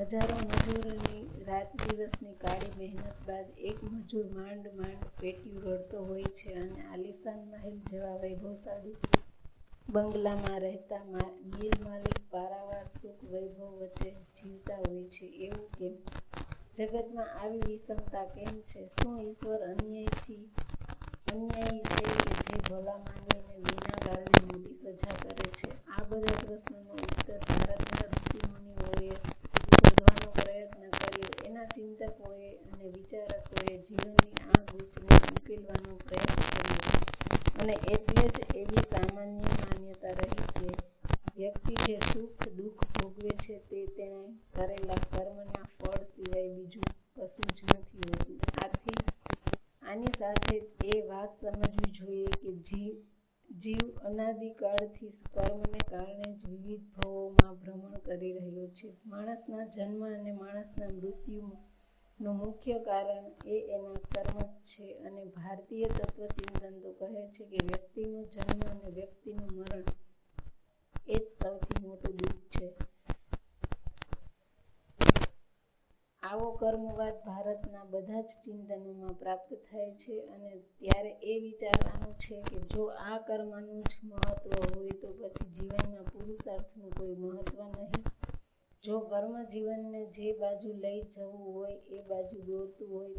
હજારો મજૂરોની રાત દિવસની કાળી મહેનત બાદ એક મજૂર માંડ માંડ પેટીયું રડતો હોય છે અને આલિશાન મહેલ જેવા વૈભવશાળી બંગલામાં રહેતા મિલ માલિક પારાવાર સુખ વૈભવ વચ્ચે જીવતા હોય છે. એવું કેમ? જગતમાં આવી વિષમતા કેમ છે? શું ઈશ્વર અન્યાયથી, અન્યાયી છે કે જે ભલા માનવીને વિના કારણે મોટી સજા કરે છે? આ બધા પ્રશ્નોનો ઉત્તર ભારતના ઋષિમુનિઓએ શોધવાનો પ્રયત્ન કર્યો એના ચિંતકોએ અને વિચારકોએ જીવનની આ ગૂંચને ઉકેલવાનો પ્રયાસ કર્યો. અને એટલે જ એવી સામાન્ય માન્યતા રહી કે વ્યક્તિ જે સુખ, દુઃખ ભોગવે છે તે તેણે કરેલા કર્મના ફળ સિવાય બીજું કશું જ નથી હોતું. આથી આની સાથે એ વાત સમજવી જોઈએ કે જીવ જીવ અનાદિકાળથી કર્મને કારણે જ વિવિધ ભવોમાં ભ્રમણ કરી રહ્યો છે. માણસના જન્મ અને માણસના મૃત્યુનું મુખ્ય કારણ એ એના કર્મ જ છે અને ભારતીય તત્વચિંતન તો કહે છે કે વ્યક્તિનું જન્મ અને વ્યક્તિનું મરણ એ જ સૌથી મોટું દુઃખ છે. આવો કર્મવાદ ભારતના બધા જ ચિંતનોમાં પ્રાપ્ત થાય છે અને ત્યારે એ વિચારવાનું છે કે જો આ કર્મનું જ મહત્વ હોય તો પછી જીવનમાં પુરુષાર્થનું કોઈ મહત્વ નહીં. જો કર્મ જીવનને જે બાજુ લઈ જવું હોય એ બાજુ દોરતું હોય